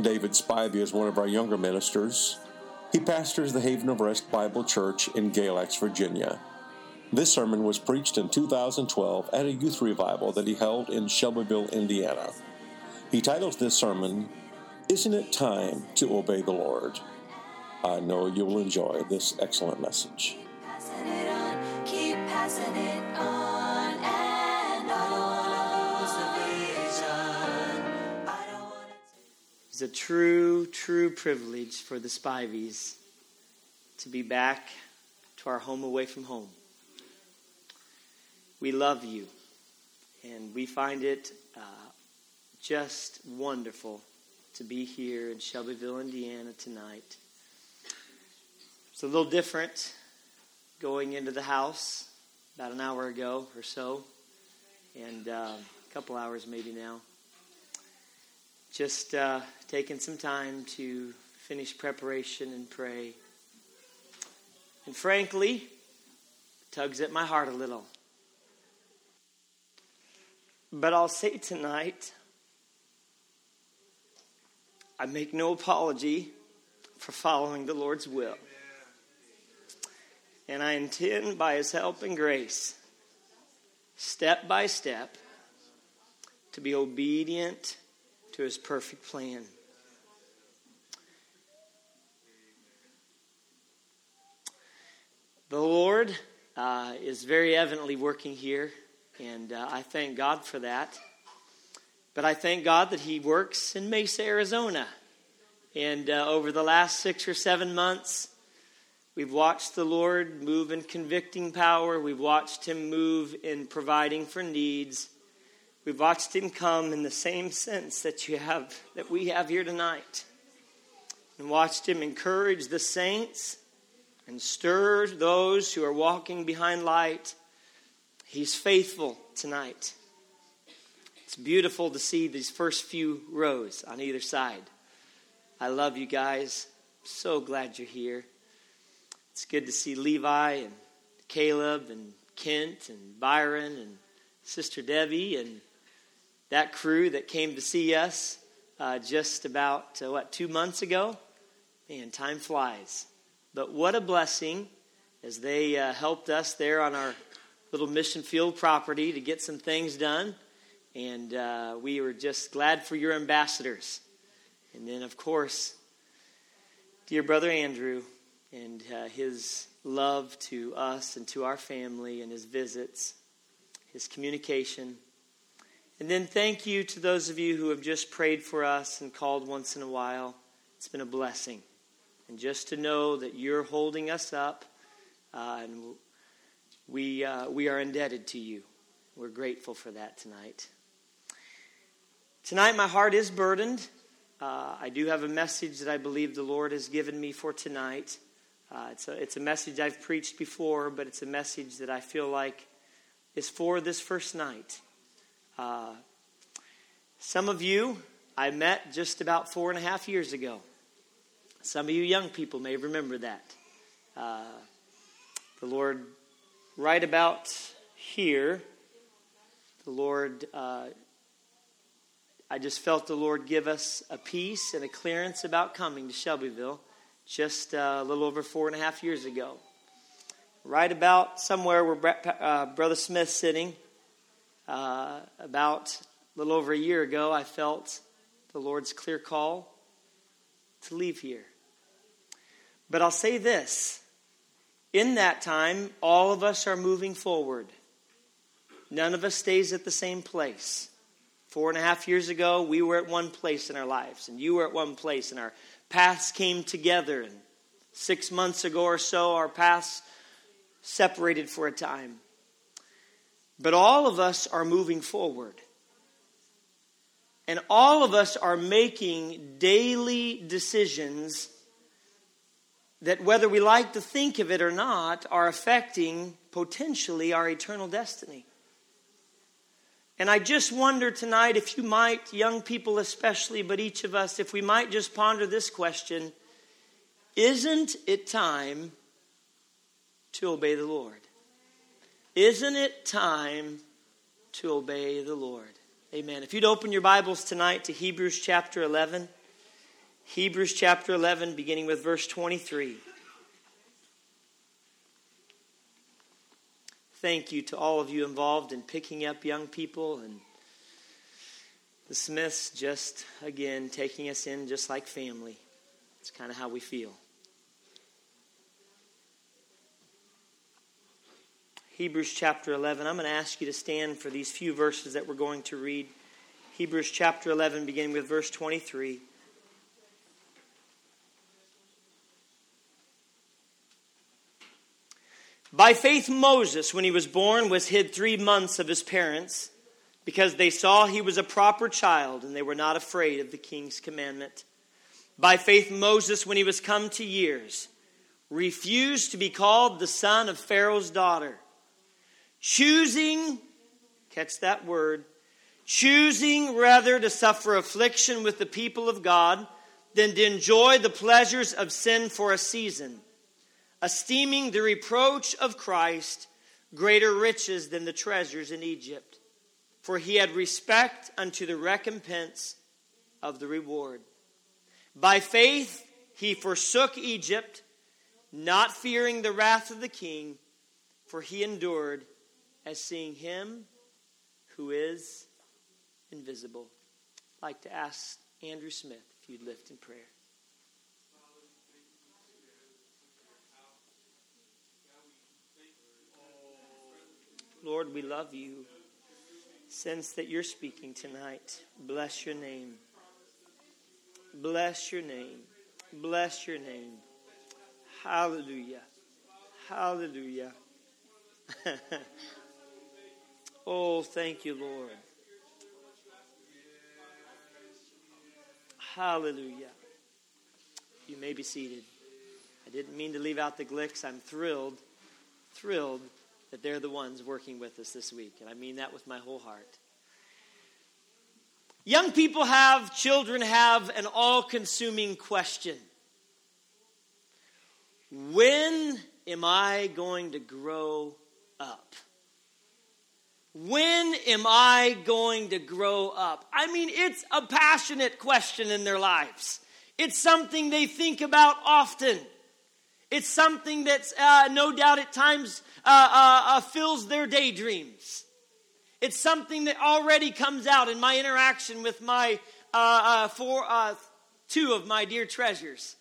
David Spivey is one of our younger ministers. He pastors the Haven of Rest Bible Church in Galax, Virginia. This sermon was preached in 2012 at a youth revival that he held in Shelbyville, Indiana. He titles this sermon, Isn't It Time to Obey the Lord? I know you will enjoy this excellent message. It's a true, true privilege for the Spiveys to be back to our home away from home. We love you, and we find it uh, just wonderful to be here in Shelbyville, Indiana tonight. It's a little different going into the house about an hour ago or so, and uh, a couple hours maybe now just uh, taking some time to finish preparation and pray. And frankly, tugs at my heart a little. But I'll say tonight, I make no apology for following the Lord's will. And I intend, by His help and grace, step by step, to be obedient to his perfect plan. The Lord uh, is very evidently working here, and uh, I thank God for that. But I thank God that He works in Mesa, Arizona. And uh, over the last six or seven months, we've watched the Lord move in convicting power. We've watched Him move in providing for needs. We've watched him come in the same sense that you have that we have here tonight. And watched him encourage the saints and stir those who are walking behind light. He's faithful tonight. It's beautiful to see these first few rows on either side. I love you guys. So glad you're here. It's good to see Levi and Caleb and Kent and Byron and Sister Debbie and that crew that came to see us uh, just about, uh, what, two months ago. Man, time flies. But what a blessing as they uh, helped us there on our little mission field property to get some things done. And uh, we were just glad for your ambassadors. And then, of course, dear brother Andrew and uh, his love to us and to our family and his visits, his communication. And then thank you to those of you who have just prayed for us and called once in a while. It's been a blessing. And just to know that you're holding us up, uh, and we, uh, we are indebted to you. We're grateful for that tonight. Tonight, my heart is burdened. Uh, I do have a message that I believe the Lord has given me for tonight. Uh, it's, a, it's a message I've preached before, but it's a message that I feel like is for this first night. Uh, some of you I met just about four and a half years ago. Some of you young people may remember that. Uh, the Lord, right about here, the Lord, uh, I just felt the Lord give us a peace and a clearance about coming to Shelbyville just uh, a little over four and a half years ago. Right about somewhere where uh, Brother Smith's sitting, uh, about a little over a year ago, I felt the Lord's clear call to leave here. But I'll say this in that time, all of us are moving forward. None of us stays at the same place Four and a half years ago, we were at one place in our lives, and you were at one place, and our paths came together. And six months ago or so, our paths separated for a time. But all of us are moving forward. And all of us are making daily decisions that, whether we like to think of it or not, are affecting potentially our eternal destiny. And I just wonder tonight if you might, young people especially, but each of us, if we might just ponder this question Isn't it time to obey the Lord? Isn't it time to obey the Lord? Amen. If you'd open your Bibles tonight to Hebrews chapter 11, Hebrews chapter 11, beginning with verse 23. Thank you to all of you involved in picking up young people and the Smiths just, again, taking us in just like family. It's kind of how we feel. Hebrews chapter 11. I'm going to ask you to stand for these few verses that we're going to read. Hebrews chapter 11, beginning with verse 23. By faith, Moses, when he was born, was hid three months of his parents because they saw he was a proper child and they were not afraid of the king's commandment. By faith, Moses, when he was come to years, refused to be called the son of Pharaoh's daughter choosing, catch that word, choosing rather to suffer affliction with the people of God than to enjoy the pleasures of sin for a season, esteeming the reproach of Christ greater riches than the treasures in Egypt, for he had respect unto the recompense of the reward. By faith he forsook Egypt, not fearing the wrath of the king, for he endured as seeing him who is invisible. I'd like to ask Andrew Smith if you'd lift in prayer. Lord, we love you. Sense that you're speaking tonight. Bless your name. Bless your name. Bless your name. Hallelujah. Hallelujah. Oh, thank you, Lord. Hallelujah. You may be seated. I didn't mean to leave out the Glicks. I'm thrilled, thrilled that they're the ones working with us this week. And I mean that with my whole heart. Young people have, children have an all consuming question When am I going to grow up? When am I going to grow up? I mean, it's a passionate question in their lives. It's something they think about often. It's something that's uh, no doubt at times uh, uh, uh fills their daydreams. It's something that already comes out in my interaction with my uh, uh, four, two of my dear treasures.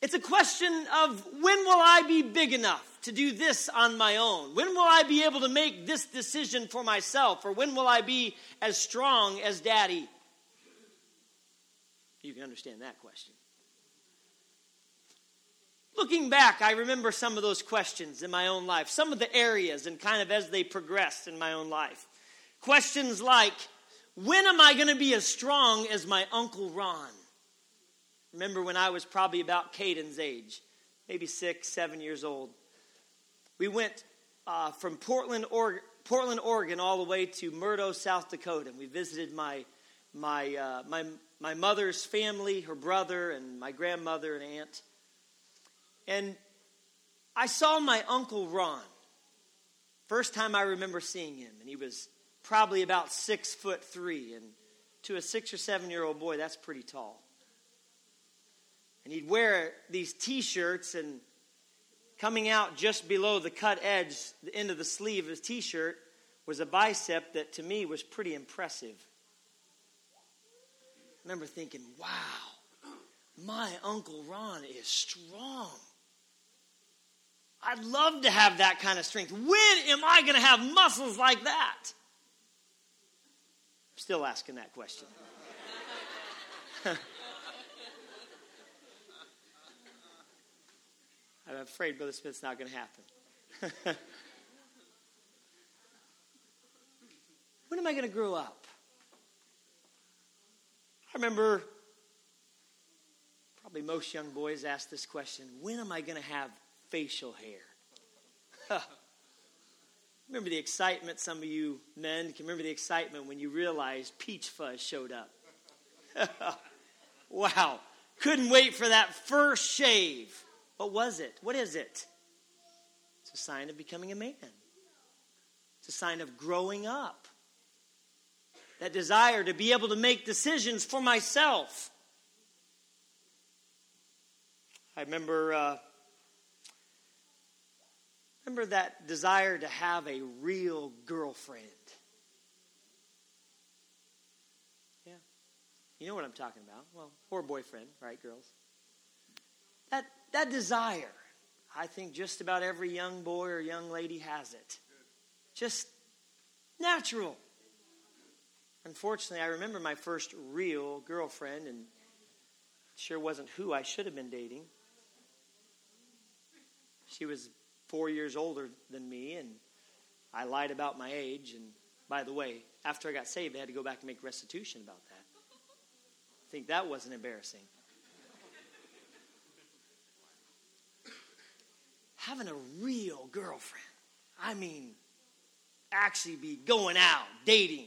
It's a question of when will I be big enough? To do this on my own? When will I be able to make this decision for myself? Or when will I be as strong as daddy? You can understand that question. Looking back, I remember some of those questions in my own life, some of the areas, and kind of as they progressed in my own life. Questions like, when am I going to be as strong as my Uncle Ron? Remember when I was probably about Caden's age, maybe six, seven years old. We went uh, from Portland, or- Portland, Oregon, all the way to Murdo, South Dakota. And we visited my, my, uh, my, my mother's family, her brother, and my grandmother and aunt. And I saw my uncle Ron. First time I remember seeing him, and he was probably about six foot three, and to a six or seven year old boy, that's pretty tall. And he'd wear these T-shirts and coming out just below the cut edge, the end of the sleeve of his t shirt, was a bicep that to me was pretty impressive. I remember thinking, wow, my Uncle Ron is strong. I'd love to have that kind of strength. When am I going to have muscles like that? Still asking that question. I'm afraid Brother Smith's not going to happen. when am I going to grow up? I remember probably most young boys ask this question when am I going to have facial hair? remember the excitement, some of you men can remember the excitement when you realized peach fuzz showed up. wow. Couldn't wait for that first shave. What was it? What is it? It's a sign of becoming a man, it's a sign of growing up. That desire to be able to make decisions for myself. I remember, uh, remember that desire to have a real girlfriend. Yeah, you know what I'm talking about. Well, or boyfriend, right, girls? That that desire, I think just about every young boy or young lady has it. Just natural. Unfortunately, I remember my first real girlfriend, and sure wasn't who I should have been dating. She was four years older than me, and I lied about my age. And by the way, after I got saved, I had to go back and make restitution about that. I think that wasn't embarrassing. Having a real girlfriend. I mean, actually be going out, dating.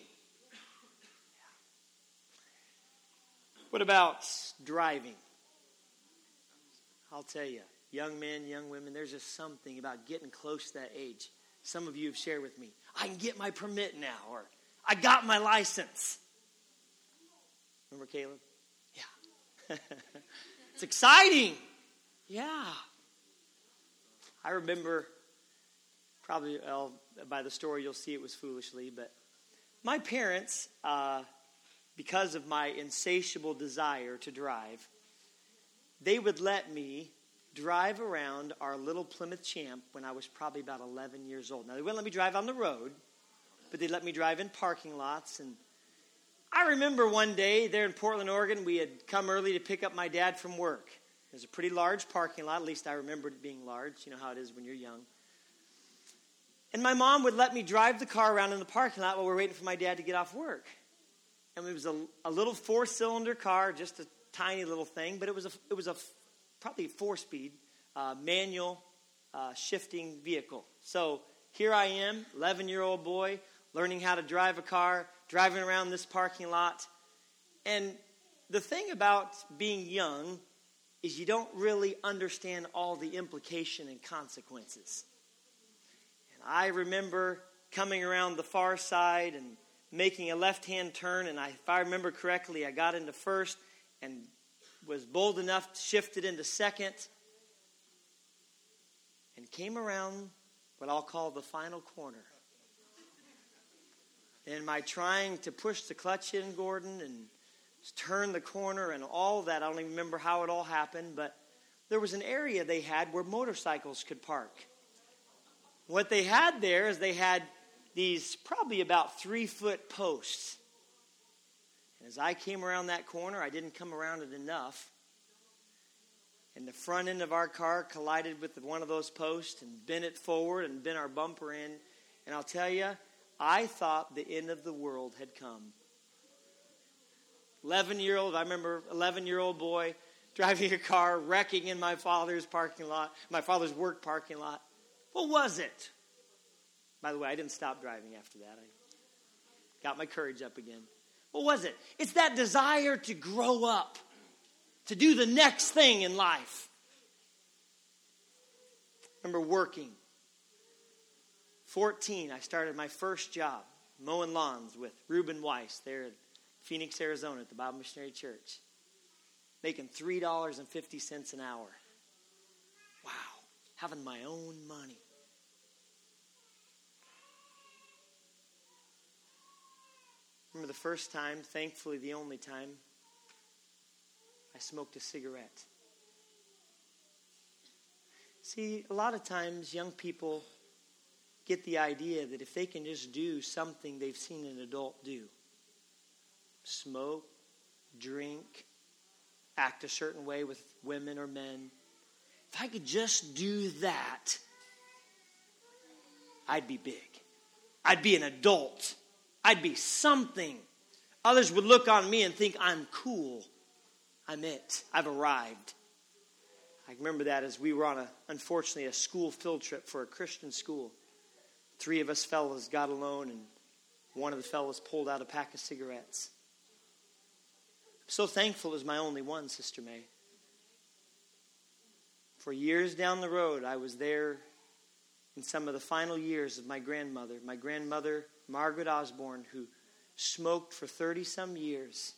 What about driving? I'll tell you, young men, young women, there's just something about getting close to that age. Some of you have shared with me, I can get my permit now, or I got my license. Remember Caleb? Yeah. it's exciting. Yeah. I remember, probably well, by the story you'll see it was foolishly, but my parents, uh, because of my insatiable desire to drive, they would let me drive around our little Plymouth Champ when I was probably about 11 years old. Now, they wouldn't let me drive on the road, but they let me drive in parking lots. And I remember one day there in Portland, Oregon, we had come early to pick up my dad from work. It was a pretty large parking lot. At least I remembered it being large. You know how it is when you're young. And my mom would let me drive the car around in the parking lot while we are waiting for my dad to get off work. And it was a, a little four cylinder car, just a tiny little thing, but it was a, it was a probably four speed uh, manual uh, shifting vehicle. So here I am, 11 year old boy, learning how to drive a car, driving around this parking lot. And the thing about being young is you don't really understand all the implication and consequences. And I remember coming around the far side and making a left hand turn, and I, if I remember correctly, I got into first and was bold enough to shift it into second and came around what I'll call the final corner. And my trying to push the clutch in, Gordon, and turn the corner and all that. I don't even remember how it all happened, but there was an area they had where motorcycles could park. What they had there is they had these probably about three foot posts. And as I came around that corner, I didn't come around it enough. And the front end of our car collided with one of those posts and bent it forward and bent our bumper in. And I'll tell you, I thought the end of the world had come. 11 year old, I remember 11 year old boy driving a car, wrecking in my father's parking lot, my father's work parking lot. What was it? By the way, I didn't stop driving after that. I got my courage up again. What was it? It's that desire to grow up, to do the next thing in life. Remember working. 14, I started my first job, mowing lawns with Reuben Weiss there Phoenix, Arizona, at the Bible Missionary Church, making $3.50 an hour. Wow, having my own money. Remember the first time, thankfully the only time, I smoked a cigarette. See, a lot of times young people get the idea that if they can just do something they've seen an adult do, smoke, drink, act a certain way with women or men. If I could just do that, I'd be big. I'd be an adult. I'd be something. Others would look on me and think I'm cool. I'm it. I've arrived. I remember that as we were on a, unfortunately, a school field trip for a Christian school. Three of us fellows got alone, and one of the fellows pulled out a pack of cigarettes. So thankful is my only one, Sister May. For years down the road, I was there in some of the final years of my grandmother, my grandmother, Margaret Osborne, who smoked for 30 some years.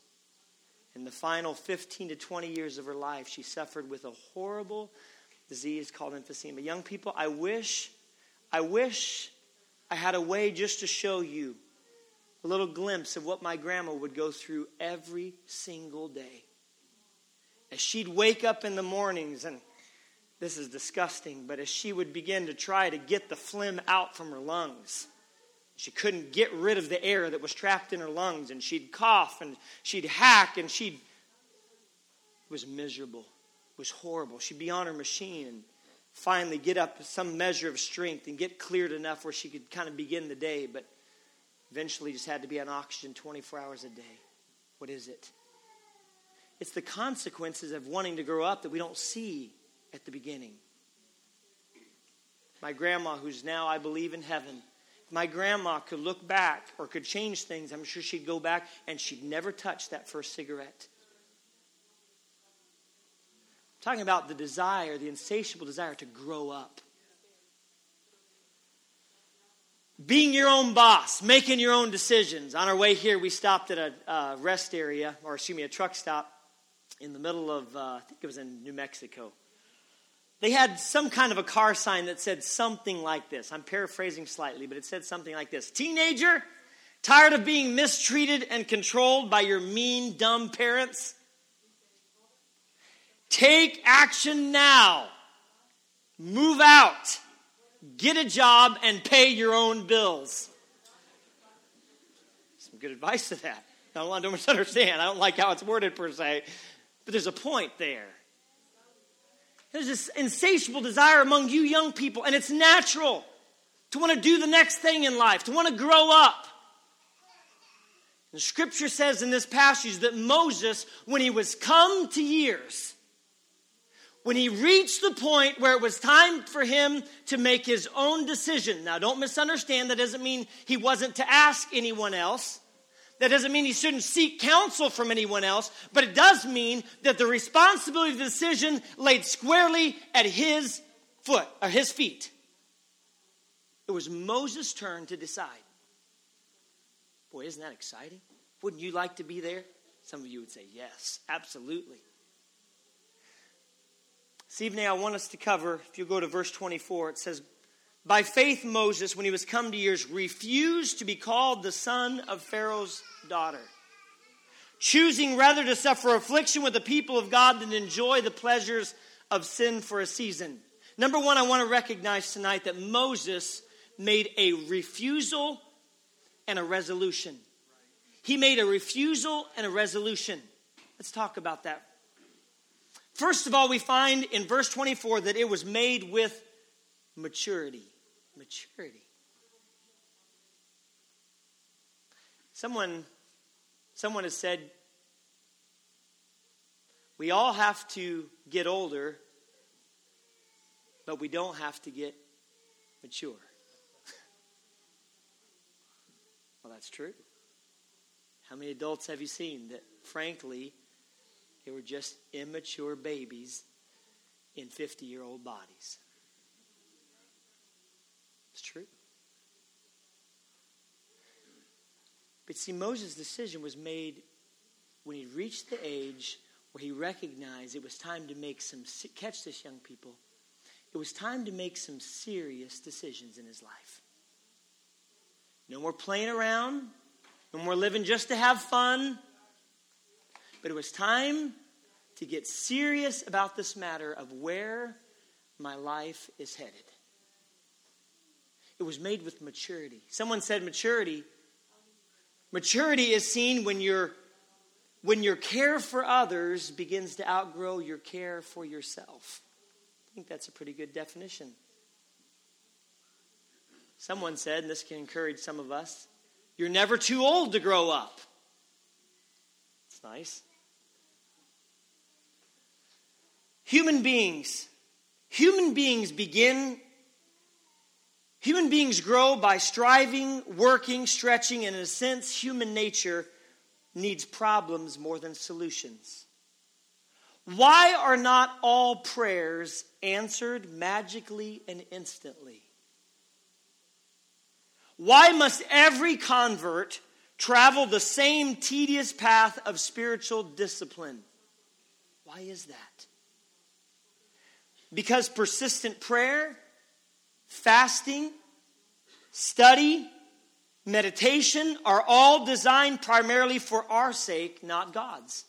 In the final 15 to 20 years of her life, she suffered with a horrible disease called emphysema. Young people, I wish, I wish I had a way just to show you a little glimpse of what my grandma would go through every single day. As she'd wake up in the mornings, and this is disgusting, but as she would begin to try to get the phlegm out from her lungs, she couldn't get rid of the air that was trapped in her lungs, and she'd cough and she'd hack and she'd. It was miserable. It was horrible. She'd be on her machine and finally get up some measure of strength and get cleared enough where she could kind of begin the day, but eventually just had to be on oxygen 24 hours a day. What is it? It's the consequences of wanting to grow up that we don't see at the beginning. My grandma, who's now, I believe, in heaven, my grandma could look back or could change things, I'm sure she'd go back and she'd never touch that first cigarette. I'm talking about the desire, the insatiable desire to grow up. Being your own boss, making your own decisions. On our way here, we stopped at a uh, rest area, or excuse me, a truck stop in the middle of, uh, I think it was in New Mexico they had some kind of a car sign that said something like this. I'm paraphrasing slightly, but it said something like this Teenager, tired of being mistreated and controlled by your mean, dumb parents? Take action now. Move out. Get a job and pay your own bills. Some good advice to that. I don't misunderstand. I don't like how it's worded per se, but there's a point there. There's this insatiable desire among you young people, and it's natural to want to do the next thing in life, to want to grow up. The scripture says in this passage that Moses, when he was come to years, when he reached the point where it was time for him to make his own decision. Now, don't misunderstand, that doesn't mean he wasn't to ask anyone else. That doesn't mean he shouldn't seek counsel from anyone else, but it does mean that the responsibility of the decision laid squarely at his foot or his feet. It was Moses' turn to decide. Boy, isn't that exciting? Wouldn't you like to be there? Some of you would say, yes, absolutely. This evening, I want us to cover, if you go to verse 24, it says, by faith, Moses, when he was come to years, refused to be called the son of Pharaoh's daughter, choosing rather to suffer affliction with the people of God than enjoy the pleasures of sin for a season. Number one, I want to recognize tonight that Moses made a refusal and a resolution. He made a refusal and a resolution. Let's talk about that. First of all, we find in verse 24 that it was made with maturity maturity. Someone, someone has said, we all have to get older, but we don't have to get mature. well, that's true. How many adults have you seen that, frankly, they were just immature babies in 50 year old bodies? It's true. But see, Moses' decision was made when he reached the age where he recognized it was time to make some, catch this, young people, it was time to make some serious decisions in his life. No more playing around, no more living just to have fun. But it was time to get serious about this matter of where my life is headed. It was made with maturity. Someone said maturity. Maturity is seen when you're when your care for others begins to outgrow your care for yourself. I think that's a pretty good definition. Someone said, and this can encourage some of us, you're never too old to grow up. It's nice. Human beings, human beings begin, human beings grow by striving, working, stretching, and in a sense, human nature needs problems more than solutions. Why are not all prayers answered magically and instantly? Why must every convert travel the same tedious path of spiritual discipline? Why is that? Because persistent prayer, fasting, study, meditation are all designed primarily for our sake, not God's.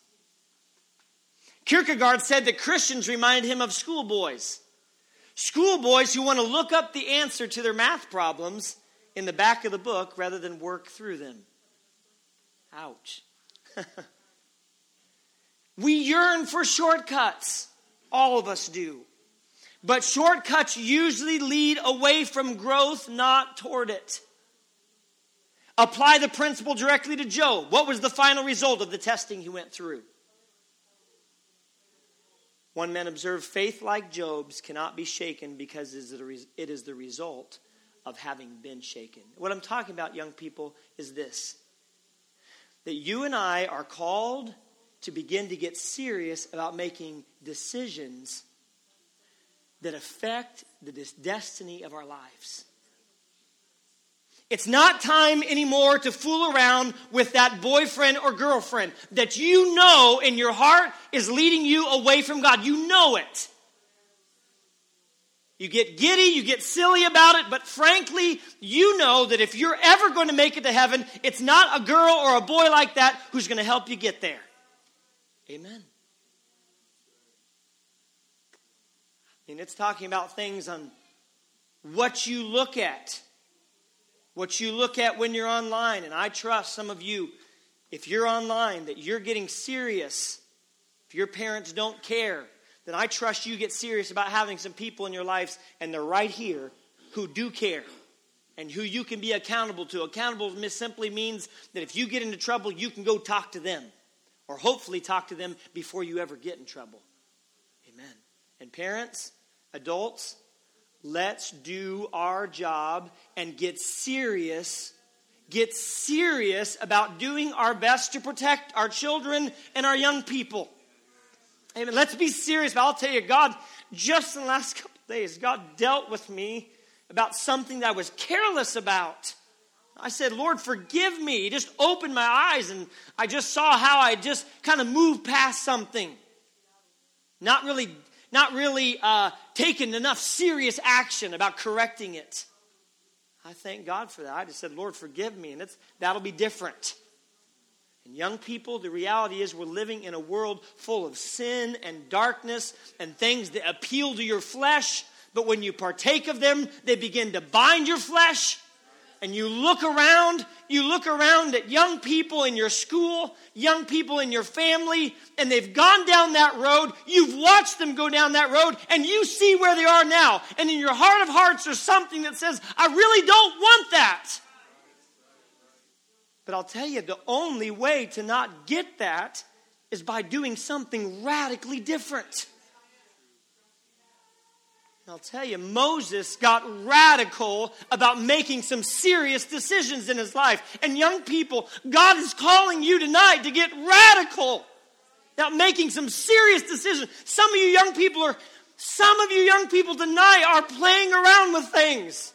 Kierkegaard said that Christians reminded him of schoolboys. Schoolboys who want to look up the answer to their math problems in the back of the book rather than work through them. Ouch. we yearn for shortcuts. All of us do. But shortcuts usually lead away from growth, not toward it. Apply the principle directly to Job. What was the final result of the testing he went through? One man observed faith like Job's cannot be shaken because it is the result of having been shaken. What I'm talking about, young people, is this that you and I are called to begin to get serious about making decisions that affect the destiny of our lives. It's not time anymore to fool around with that boyfriend or girlfriend that you know in your heart is leading you away from God. You know it. You get giddy, you get silly about it, but frankly, you know that if you're ever going to make it to heaven, it's not a girl or a boy like that who's going to help you get there. Amen. And it's talking about things on what you look at what you look at when you're online. And I trust some of you, if you're online, that you're getting serious. If your parents don't care, then I trust you get serious about having some people in your lives, and they're right here, who do care and who you can be accountable to. Accountable simply means that if you get into trouble, you can go talk to them, or hopefully talk to them before you ever get in trouble. Amen. And parents, adults, let's do our job and get serious get serious about doing our best to protect our children and our young people. Amen. Let's be serious but i'll tell you god just in the last couple days god dealt with me about something that i was careless about. I said lord forgive me. He just opened my eyes and i just saw how i just kind of moved past something. Not really not really uh, taken enough serious action about correcting it. I thank God for that. I just said, Lord, forgive me, and it's, that'll be different. And young people, the reality is we're living in a world full of sin and darkness and things that appeal to your flesh, but when you partake of them, they begin to bind your flesh and you look around, you look around at young people in your school, young people in your family, and they've gone down that road. You've watched them go down that road, and you see where they are now. And in your heart of hearts, there's something that says, I really don't want that. But I'll tell you, the only way to not get that is by doing something radically different. I'll tell you, Moses got radical about making some serious decisions in his life. And young people, God is calling you tonight to get radical about making some serious decisions. Some of you young people are, some of you young people tonight are playing around with things.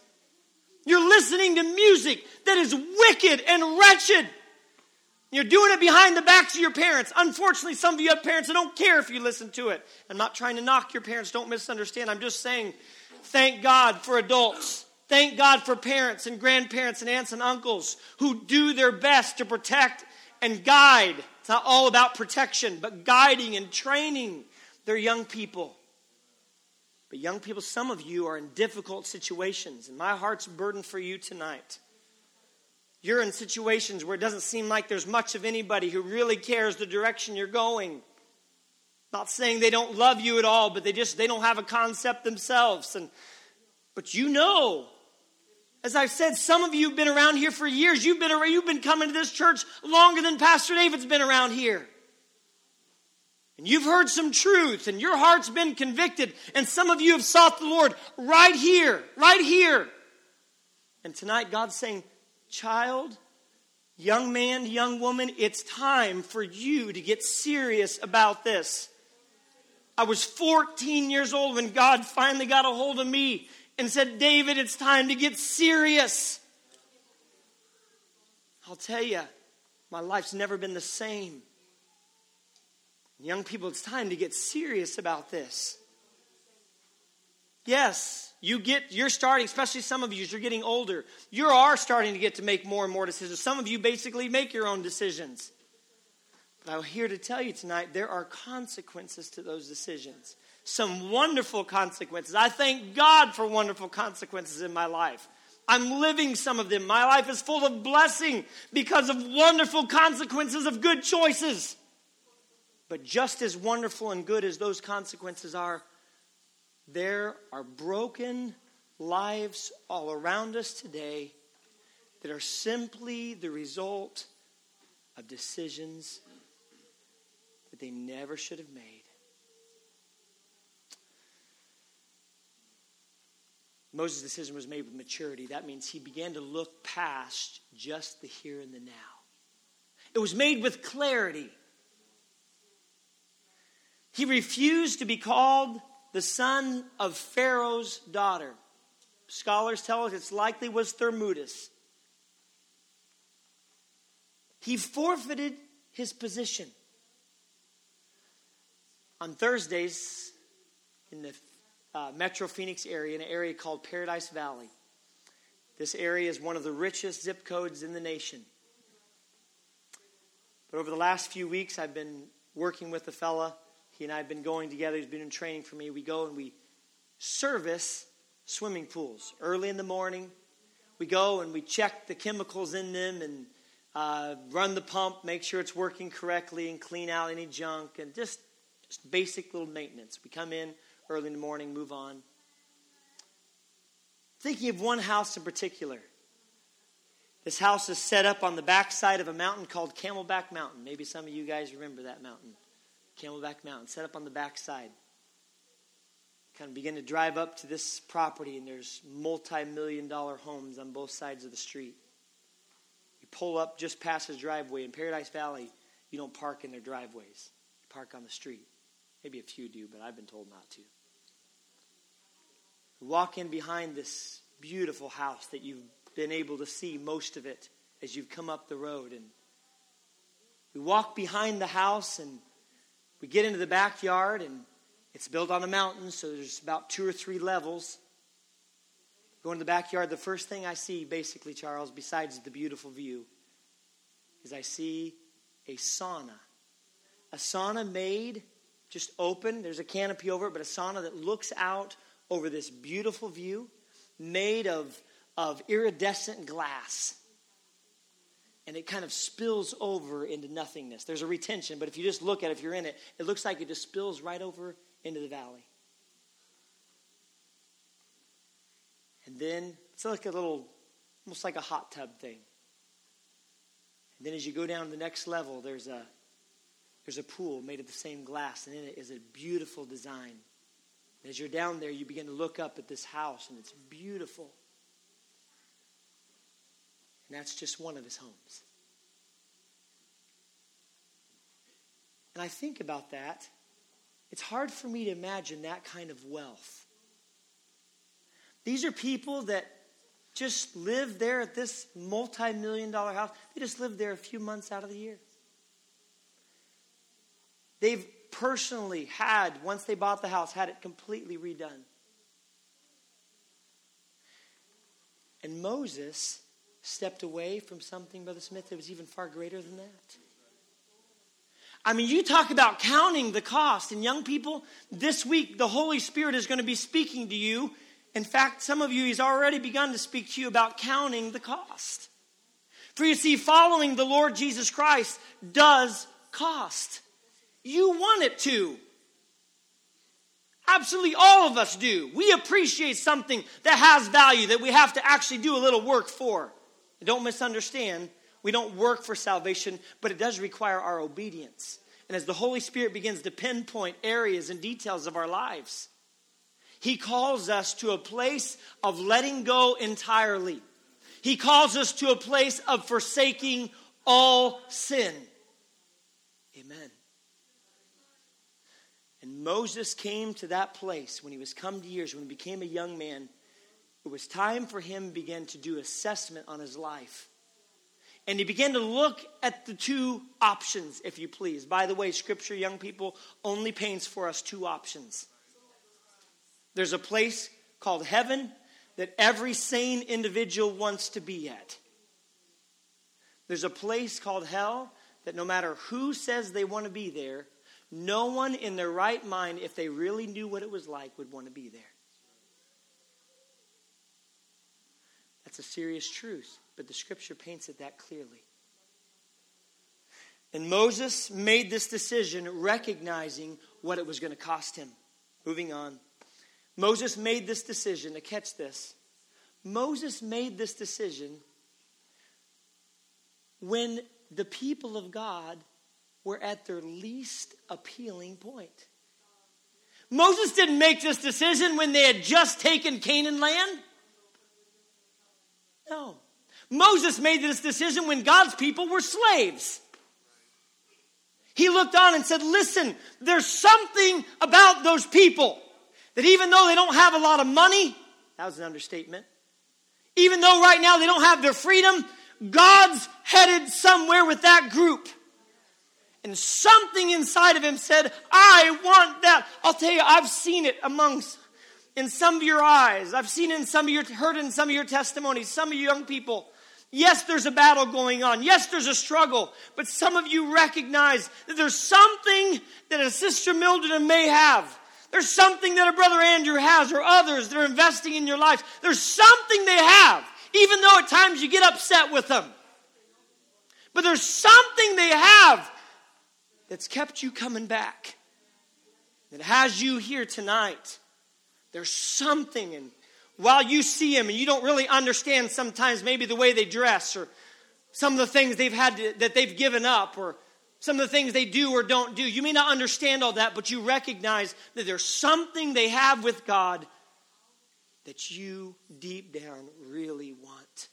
You're listening to music that is wicked and wretched. You're doing it behind the backs of your parents. Unfortunately, some of you have parents that don't care if you listen to it. I'm not trying to knock your parents, don't misunderstand. I'm just saying, thank God for adults. Thank God for parents and grandparents and aunts and uncles who do their best to protect and guide. It's not all about protection, but guiding and training their young people. But, young people, some of you are in difficult situations, and my heart's burden for you tonight You're in situations where it doesn't seem like there's much of anybody who really cares the direction you're going. Not saying they don't love you at all, but they just they don't have a concept themselves. And but you know, as I've said, some of you have been around here for years. You've been around, you've been coming to this church longer than Pastor David's been around here. And you've heard some truth, and your heart's been convicted, and some of you have sought the Lord right here, right here. And tonight, God's saying, Child, young man, young woman, it's time for you to get serious about this. I was 14 years old when God finally got a hold of me and said, David, it's time to get serious. I'll tell you, my life's never been the same. Young people, it's time to get serious about this. Yes, you get you're starting, especially some of you as you're getting older, you are starting to get to make more and more decisions. Some of you basically make your own decisions. But I'm here to tell you tonight there are consequences to those decisions. Some wonderful consequences. I thank God for wonderful consequences in my life. I'm living some of them. My life is full of blessing because of wonderful consequences of good choices. But just as wonderful and good as those consequences are, there are broken lives all around us today that are simply the result of decisions that they never should have made. Moses' decision was made with maturity. That means he began to look past just the here and the now. It was made with clarity. He refused to be called the son of Pharaoh's daughter. Scholars tell us it's likely was Thermutis. He forfeited his position. On Thursdays, in the uh, Metro Phoenix area, in an area called Paradise Valley, this area is one of the richest zip codes in the nation. But over the last few weeks, I've been working with a fella he and I have been going together. He's been in training for me. We go and we service swimming pools early in the morning. We go and we check the chemicals in them and uh, run the pump, make sure it's working correctly, and clean out any junk and just, just basic little maintenance. We come in early in the morning, move on. Thinking of one house in particular. This house is set up on the backside of a mountain called Camelback Mountain. Maybe some of you guys remember that mountain. Camelback Mountain, set up on the backside. Kind of begin to drive up to this property, and there's multi million dollar homes on both sides of the street. You pull up just past his driveway. In Paradise Valley, you don't park in their driveways, you park on the street. Maybe a few do, but I've been told not to. You walk in behind this beautiful house that you've been able to see most of it as you've come up the road. And we walk behind the house, and we get into the backyard, and it's built on a mountain, so there's about two or three levels. Go into the backyard, the first thing I see, basically, Charles, besides the beautiful view, is I see a sauna. A sauna made just open, there's a canopy over it, but a sauna that looks out over this beautiful view made of, of iridescent glass and it kind of spills over into nothingness. There's a retention, but if you just look at it, if you're in it, it looks like it just spills right over into the valley. And then it's like a little, almost like a hot tub thing. And then as you go down to the next level, there's a there's a pool made of the same glass, and in it is a beautiful design. And as you're down there, you begin to look up at this house, and it's beautiful. And that's just one of his homes. And I think about that. It's hard for me to imagine that kind of wealth. These are people that just live there at this multi million dollar house. They just live there a few months out of the year. They've personally had, once they bought the house, had it completely redone. And Moses stepped away from something, Brother Smith, that was even far greater than that. I mean, you talk about counting the cost. And young people, this week, the Holy Spirit is going to be speaking to you. In fact, some of you, He's already begun to speak to you about counting the cost. For you see, following the Lord Jesus Christ does cost. You want it to. Absolutely all of us do. We appreciate something that has value that we have to actually do a little work for. Don't misunderstand. We don't work for salvation, but it does require our obedience. And as the Holy Spirit begins to pinpoint areas and details of our lives, He calls us to a place of letting go entirely. He calls us to a place of forsaking all sin. Amen. And Moses came to that place when he was come to years, when he became a young man. It was time for him to begin to do assessment on his life. And he began to look at the two options, if you please. By the way, Scripture, young people, only paints for us two options. There's a place called heaven that every sane individual wants to be at. There's a place called hell that no matter who says they want to be there, no one in their right mind, if they really knew what it was like, would want to be there. That's a serious truth, but the scripture paints it that clearly. And Moses made this decision recognizing what it was going to cost him. Moving on. Moses made this decision, to catch this. Moses made this decision when the people of God were at their least appealing point. Moses didn't make this decision when they had just taken Canaan land. No. Moses made this decision when God's people were slaves. He looked on and said, Listen, there's something about those people that even though they don't have a lot of money, that was an understatement, even though right now they don't have their freedom, God's headed somewhere with that group. And something inside of him said, I want that. I'll tell you, I've seen it amongst in some of your eyes. I've seen in some of your heard in some of your testimonies, some of you young people. Yes, there's a battle going on. Yes, there's a struggle. But some of you recognize that there's something that a sister Mildred may have. There's something that a brother Andrew has or others that are investing in your life. There's something they have, even though at times you get upset with them. But there's something they have that's kept you coming back, that has you here tonight. There's something, and while you see them and you don't really understand sometimes maybe the way they dress or some of the things they've had to, that they've given up or some of the things they do or don't do. You may not understand all that, but you recognize that there's something they have with God that you deep down really want.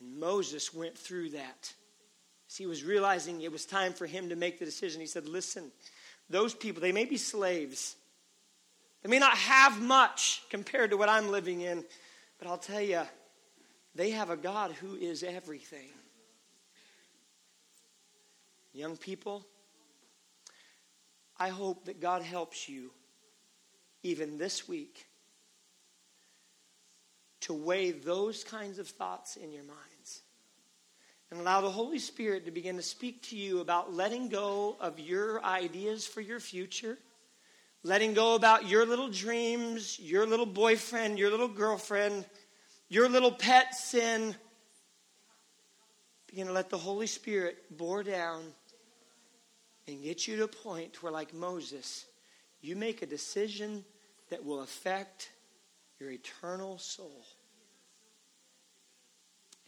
And Moses went through that he was realizing it was time for him to make the decision. He said, Listen, those people, they may be slaves. They may not have much compared to what I'm living in, but I'll tell you, they have a God who is everything. Young people, I hope that God helps you even this week to weigh those kinds of thoughts in your mind and allow the Holy Spirit to begin to speak to you about letting go of your ideas for your future, letting go about your little dreams, your little boyfriend, your little girlfriend, your little pet sin. Begin to let the Holy Spirit bore down and get you to a point where, like Moses, you make a decision that will affect your eternal soul.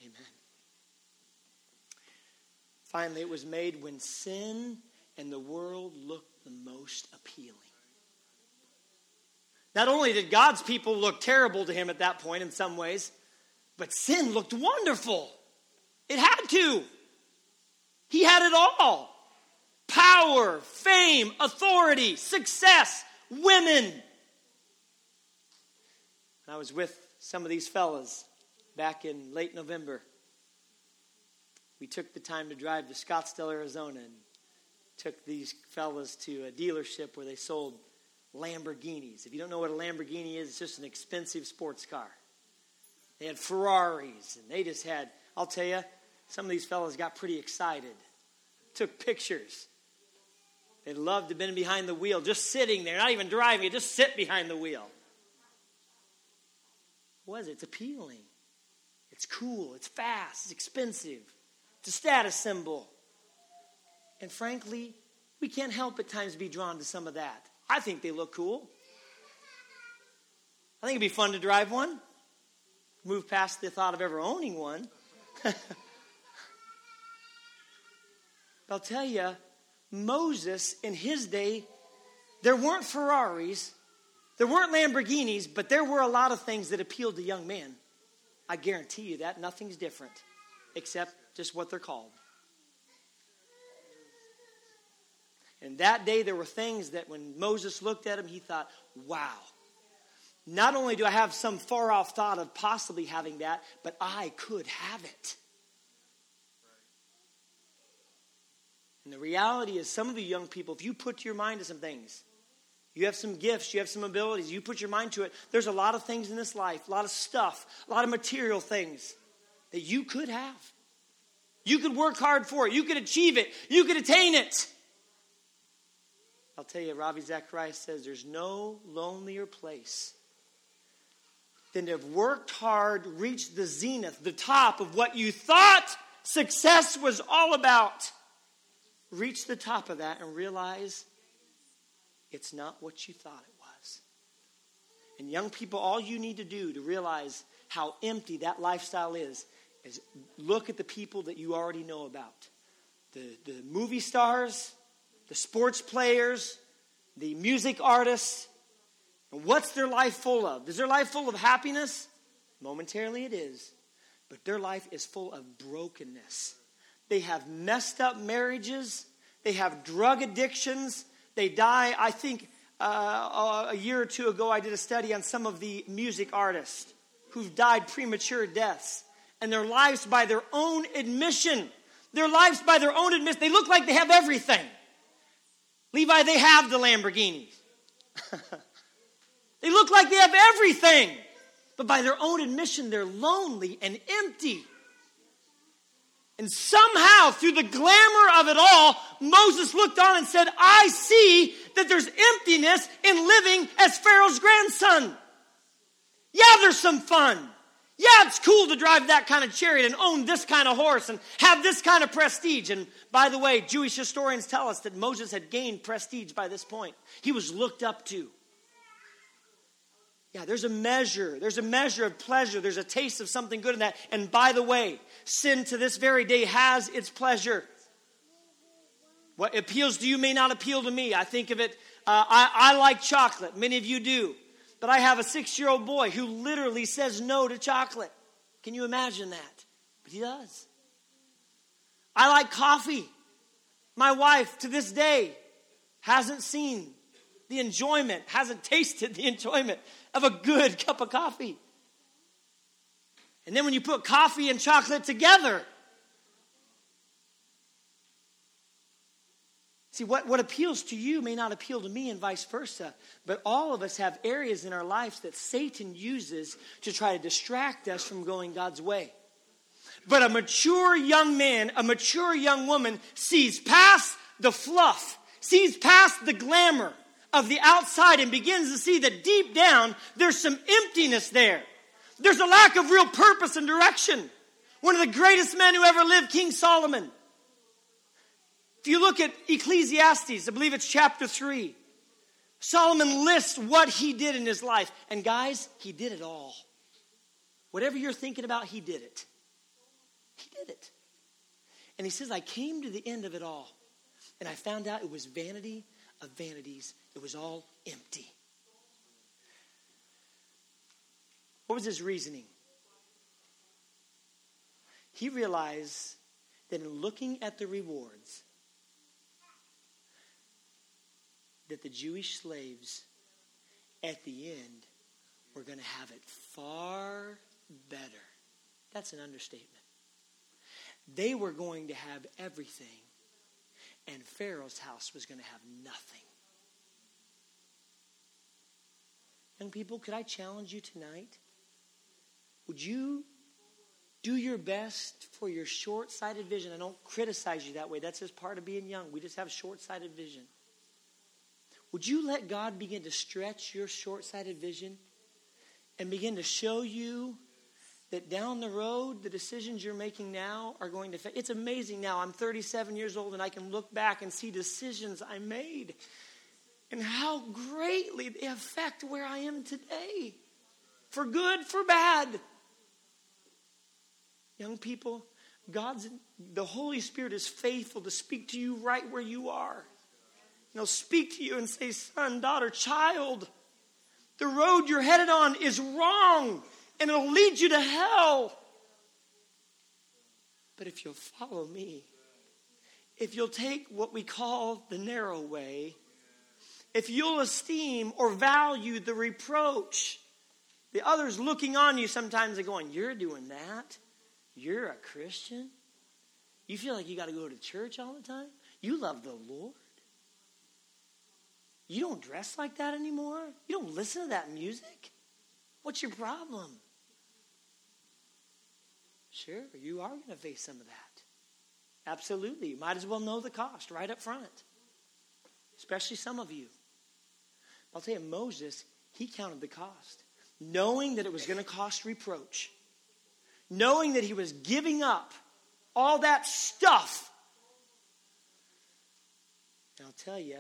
Amen. Finally, it was made when sin and the world looked the most appealing. Not only did God's people look terrible to him at that point in some ways, but sin looked wonderful. It had to. He had it all power, fame, authority, success, women. I was with some of these fellas back in late November we took the time to drive to Scottsdale, Arizona, and took these fellas to a dealership where they sold Lamborghinis. If you don't know what a Lamborghini is, it's just an expensive sports car. They had Ferraris, and they just had, I'll tell you, some of these fellas got pretty excited. Took pictures. They loved to have been behind the wheel, just sitting there, not even driving, just sit behind the wheel. What was it? It's appealing. It's cool, it's fast, it's expensive, a status symbol. And frankly, we can't help at times be drawn to some of that. I think they look cool. I think it'd be fun to drive one. Move past the thought of ever owning one. I'll tell you, Moses in his day, there weren't Ferraris, there weren't Lamborghinis, but there were a lot of things that appealed to young men. I guarantee you that nothing's different except just what they're called. And that day, there were things that when Moses looked at him, he thought, wow. Not only do I have some far off thought of possibly having that, but I could have it. And the reality is, some of the young people, if you put your mind to some things, you have some gifts, you have some abilities, you put your mind to it, there's a lot of things in this life, a lot of stuff, a lot of material things that you could have. You could work hard for it, you could achieve it, you could attain it. I'll tell you, Ravi Zacharias says there's no lonelier place than to have worked hard, reached the zenith, the top of what you thought success was all about reach the top of that and realize it's not what you thought it was. And young people, all you need to do to realize how empty that lifestyle is is look at the people that you already know about. The, the movie stars, the sports players, the music artists. What's their life full of? Is their life full of happiness? Momentarily it is. But their life is full of brokenness they have messed up marriages. They have drug addictions. They die. I think uh, a year or two ago, I did a study on some of the music artists who've died premature deaths. And their lives, by their own admission, their lives by their own admission, they look like they have everything. Levi, they have the Lamborghinis. they look like they have everything. But by their own admission, they're lonely and empty. And somehow, through the glamour of it all, Moses looked on and said, I see that there's emptiness in living as Pharaoh's grandson. Yeah, there's some fun. Yeah, it's cool to drive that kind of chariot and own this kind of horse and have this kind of prestige. And by the way, Jewish historians tell us that Moses had gained prestige by this point. He was looked up to. Yeah, there's a measure. There's a measure of pleasure. There's a taste of something good in that. And by the way, sin to this very day has its pleasure. What appeals to you may not appeal to me. I think of it, uh, I, I like chocolate. Many of you do. But I have a six year old boy who literally says no to chocolate. Can you imagine that? But he does. I like coffee. My wife, to this day, hasn't seen the enjoyment, hasn't tasted the enjoyment of a good cup of coffee. And then when you put coffee and chocolate together, See, what, what appeals to you may not appeal to me, and vice versa. But all of us have areas in our lives that Satan uses to try to distract us from going God's way. But a mature young man, a mature young woman sees past the fluff, sees past the glamour, of the outside and begins to see that deep down there's some emptiness there. There's a lack of real purpose and direction. One of the greatest men who ever lived, King Solomon. If you look at Ecclesiastes, I believe it's chapter 3, Solomon lists what he did in his life. And guys, he did it all. Whatever you're thinking about, he did it. He did it. And he says, I came to the end of it all. And I found out it was vanity of vanities it was all empty. What was his reasoning? He realized that in looking at the rewards, that the Jewish slaves at the end were going to have it far better. That's an understatement. They were going to have everything, and Pharaoh's house was going to have nothing. Young people, could I challenge you tonight? Would you do your best for your short sighted vision? I don't criticize you that way. That's just part of being young. We just have short sighted vision. Would you let God begin to stretch your short sighted vision and begin to show you that down the road, the decisions you're making now are going to. Fa- it's amazing now. I'm 37 years old and I can look back and see decisions I made and how greatly they affect where I am today. For good, for bad. Young people, God's the Holy Spirit is faithful to speak to you right where you are. He'll speak to you and say, son, daughter, child, the road you're headed on is wrong and it'll lead you to hell. But if you'll follow me, if you'll take what we call the narrow way, if you'll esteem or value the reproach, the others looking on you sometimes are going, You're doing that? You're a Christian? You feel like you got to go to church all the time? You love the Lord? You don't dress like that anymore? You don't listen to that music? What's your problem? Sure, you are going to face some of that. Absolutely. You might as well know the cost right up front, especially some of you. I'll tell you, Moses, he counted the cost, knowing that it was going to cost reproach, knowing that he was giving up all that stuff. And I'll tell you,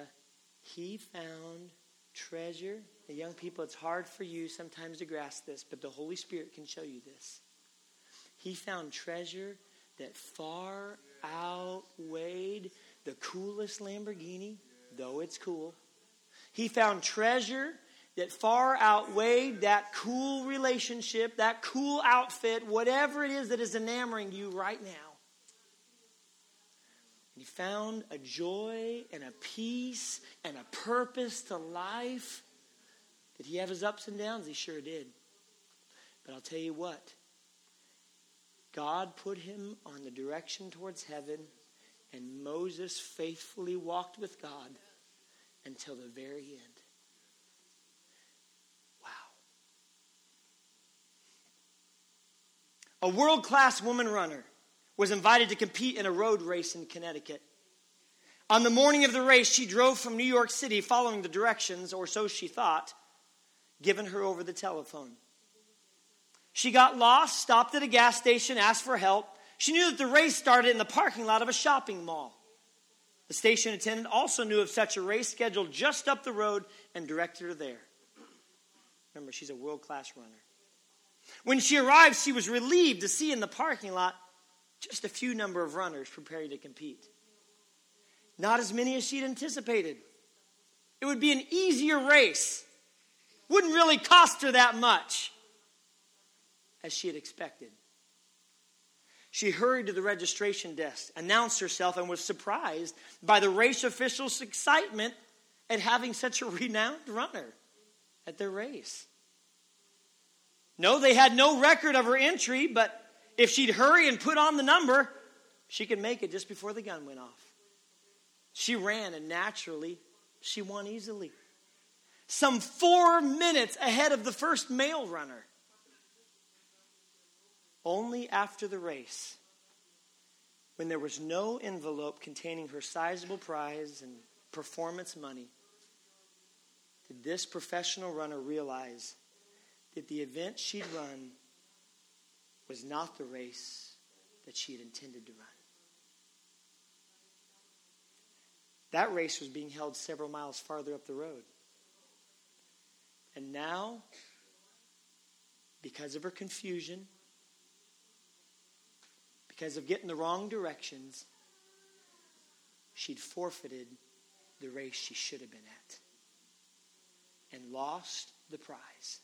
he found treasure. The young people, it's hard for you sometimes to grasp this, but the Holy Spirit can show you this. He found treasure that far outweighed the coolest Lamborghini, though it's cool. He found treasure that far outweighed that cool relationship, that cool outfit, whatever it is that is enamoring you right now. He found a joy and a peace and a purpose to life. Did he have his ups and downs? He sure did. But I'll tell you what God put him on the direction towards heaven, and Moses faithfully walked with God until the very end. Wow. A world class woman runner was invited to compete in a road race in Connecticut. On the morning of the race, she drove from New York City following the directions, or so she thought, given her over the telephone. She got lost, stopped at a gas station, asked for help. She knew that the race started in the parking lot of a shopping mall. The station attendant also knew of such a race scheduled just up the road and directed her there. Remember, she's a world class runner. When she arrived, she was relieved to see in the parking lot just a few number of runners preparing to compete. Not as many as she'd anticipated. It would be an easier race. Wouldn't really cost her that much as she had expected. She hurried to the registration desk, announced herself, and was surprised by the race officials' excitement at having such a renowned runner at their race. No, they had no record of her entry, but if she'd hurry and put on the number, she could make it just before the gun went off. She ran, and naturally, she won easily. Some four minutes ahead of the first male runner. Only after the race, when there was no envelope containing her sizable prize and performance money, did this professional runner realize that the event she'd run was not the race that she had intended to run. That race was being held several miles farther up the road. And now, because of her confusion, because of getting the wrong directions, she'd forfeited the race she should have been at and lost the prize.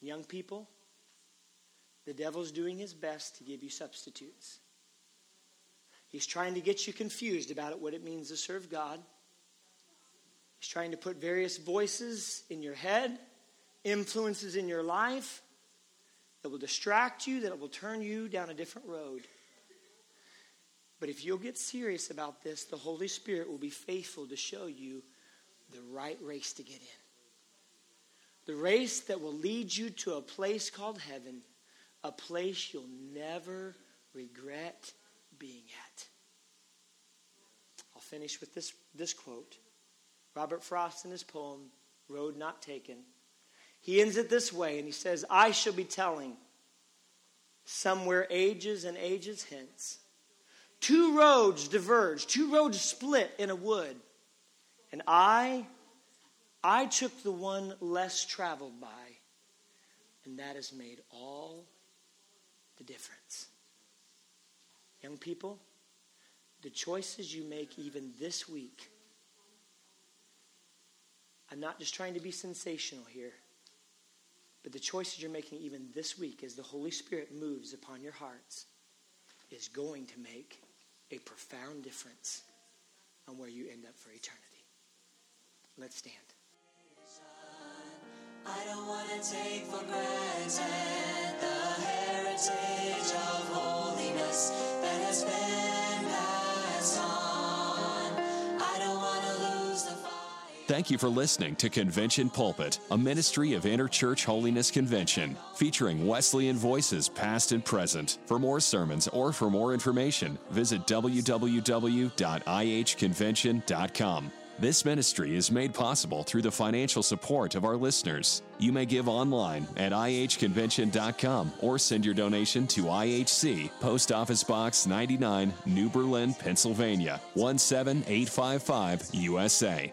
Young people, the devil's doing his best to give you substitutes. He's trying to get you confused about what it means to serve God. He's trying to put various voices in your head, influences in your life that will distract you, that will turn you down a different road. But if you'll get serious about this, the Holy Spirit will be faithful to show you the right race to get in the race that will lead you to a place called heaven, a place you'll never regret being at. I'll finish with this, this quote. Robert Frost, in his poem, Road Not Taken, He ends it this way, and he says, I shall be telling somewhere ages and ages hence. Two roads diverge, two roads split in a wood. And I, I took the one less traveled by, and that has made all the difference. Young people, the choices you make even this week, I'm not just trying to be sensational here, but the choices you're making even this week as the Holy Spirit moves upon your hearts is going to make a profound difference on where you end up for eternity. Let's stand. I don't want to take for granted the heritage of holiness that has been passed on. I don't want to lose the. Thank you for listening to Convention Pulpit, a ministry of Interchurch Holiness Convention, featuring Wesleyan voices past and present. For more sermons or for more information, visit www.ihconvention.com. This ministry is made possible through the financial support of our listeners. You may give online at ihconvention.com or send your donation to IHC, Post Office Box 99, New Berlin, Pennsylvania 17855, USA.